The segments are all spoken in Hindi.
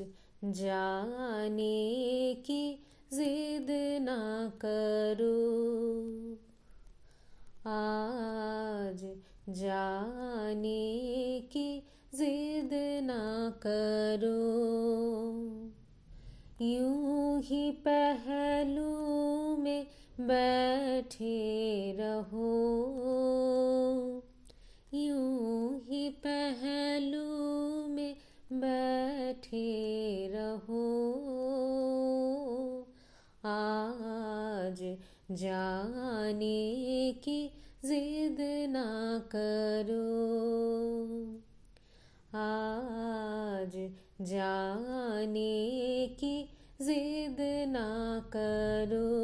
आज जाने की जिद ना करो। आज जाने की जिद ना करो। यूँ ही पहलू में बैठे रहो। आज जाने की जिद ना करो। आज जाने की जिद ना करो।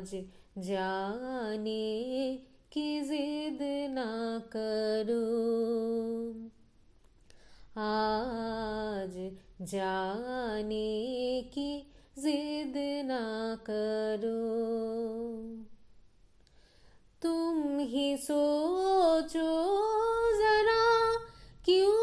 आज जाने की जिद ना करो। आज जाने की जिद ना करो। तुम ही सोचो जरा क्यों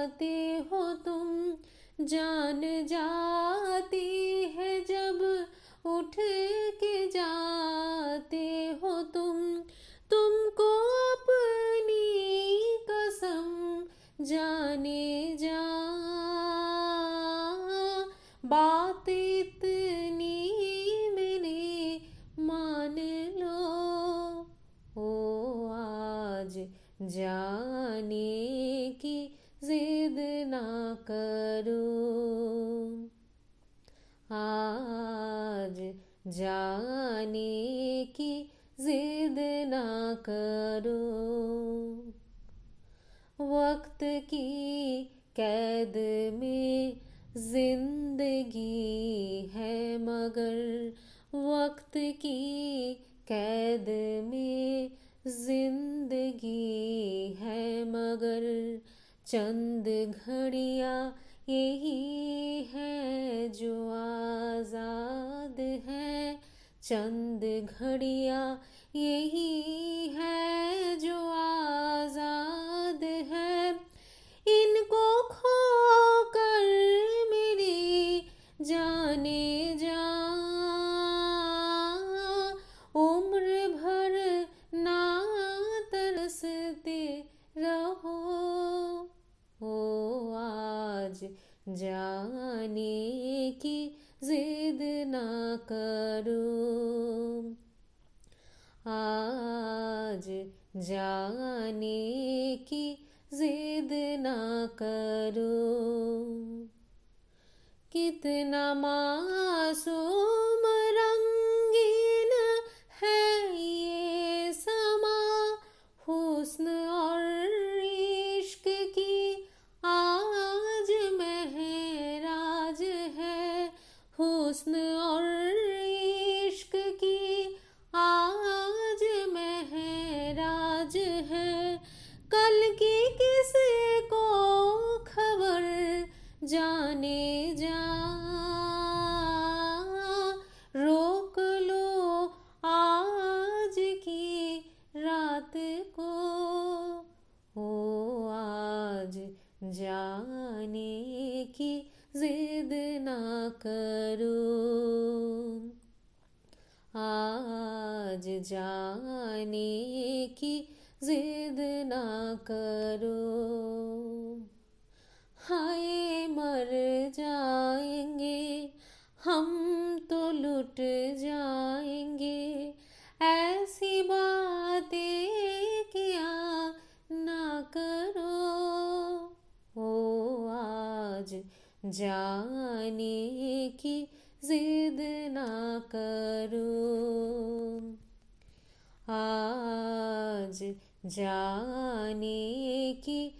जाते हो तुम, जान जाती है जब उठ के जाते हो तुम। तुमको अपनी कसम जाने जा, बात इतनी मैंने मान लो, ओ आज जाने जाने की जिद ना करो। वक्त की कैद में ज़िंदगी है मगर वक्त की कैद में ज़िंदगी है मगर चंद घड़िया यही है जो है चंद घड़िया यही है जो आज़ाद है। इनको खो कर मेरी जाने जा। उम्र भर ना तरसते रहो। ओ आज जाने की जिद ना करो। आज जाने की जिद ना करो। कितना मासूम रंगीन हुस्न और इश्क की आज महराज है। कल की किसी को खबर जाने जा। रोक लो आज की रात को। ओ आज जाने की जिद ना करो। आज जाने की जिद ना करो। हाय, मर जाएँगे, हम तो लुट जाएँगे। ऐसी बातें क्या ना करो। ओ, आज जाने की जिद ना करो। आज जाने की